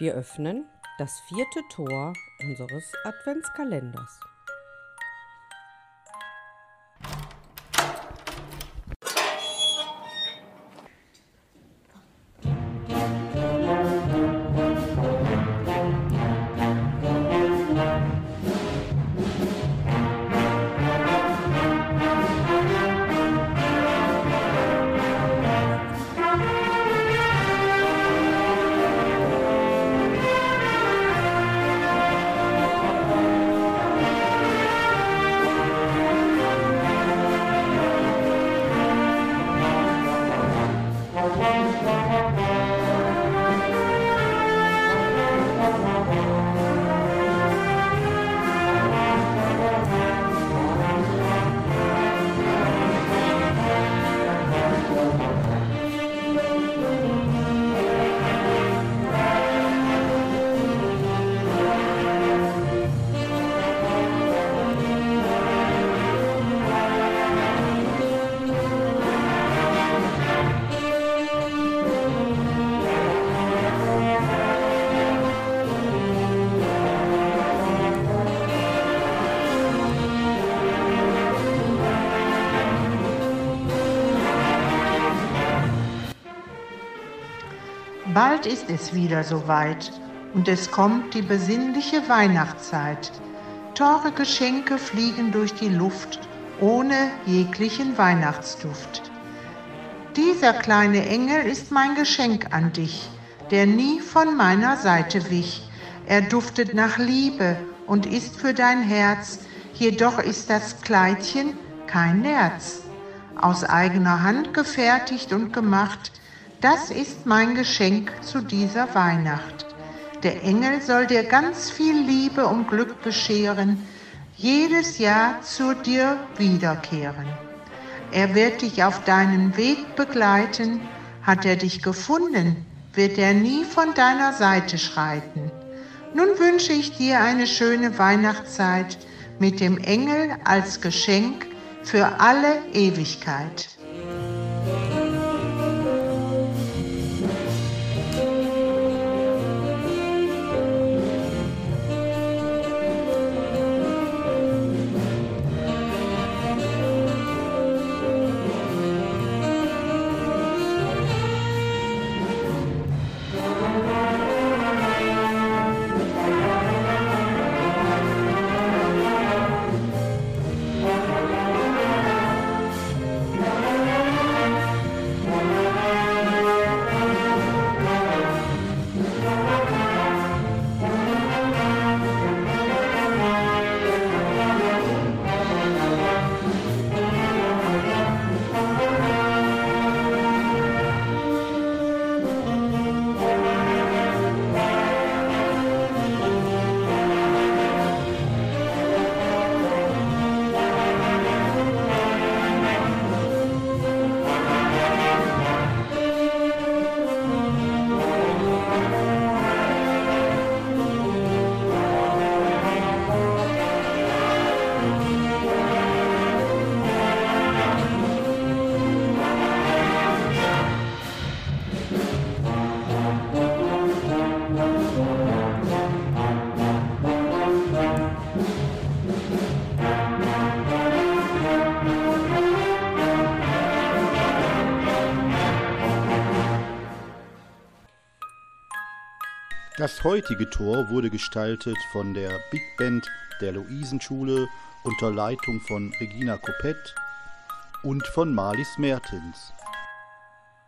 Wir öffnen das vierte Tor unseres Adventskalenders. Bald ist es wieder soweit und es kommt die besinnliche Weihnachtszeit. Teure Geschenke fliegen durch die Luft ohne jeglichen Weihnachtsduft. Dieser kleine Engel ist mein Geschenk an dich, der nie von meiner Seite wich. Er duftet nach Liebe und ist für dein Herz, jedoch ist das Kleidchen kein Nerz. Aus eigener Hand gefertigt und gemacht, das ist mein Geschenk zu dieser Weihnacht. Der Engel soll dir ganz viel Liebe und Glück bescheren, jedes Jahr zu dir wiederkehren. Er wird dich auf deinen Weg begleiten, hat er dich gefunden, wird er nie von deiner Seite schreiten. Nun wünsche ich dir eine schöne Weihnachtszeit mit dem Engel als Geschenk für alle Ewigkeit. Das heutige Tor wurde gestaltet von der Big Band der Luisenschule unter Leitung von Regina Koppett und von Marlies Mertens.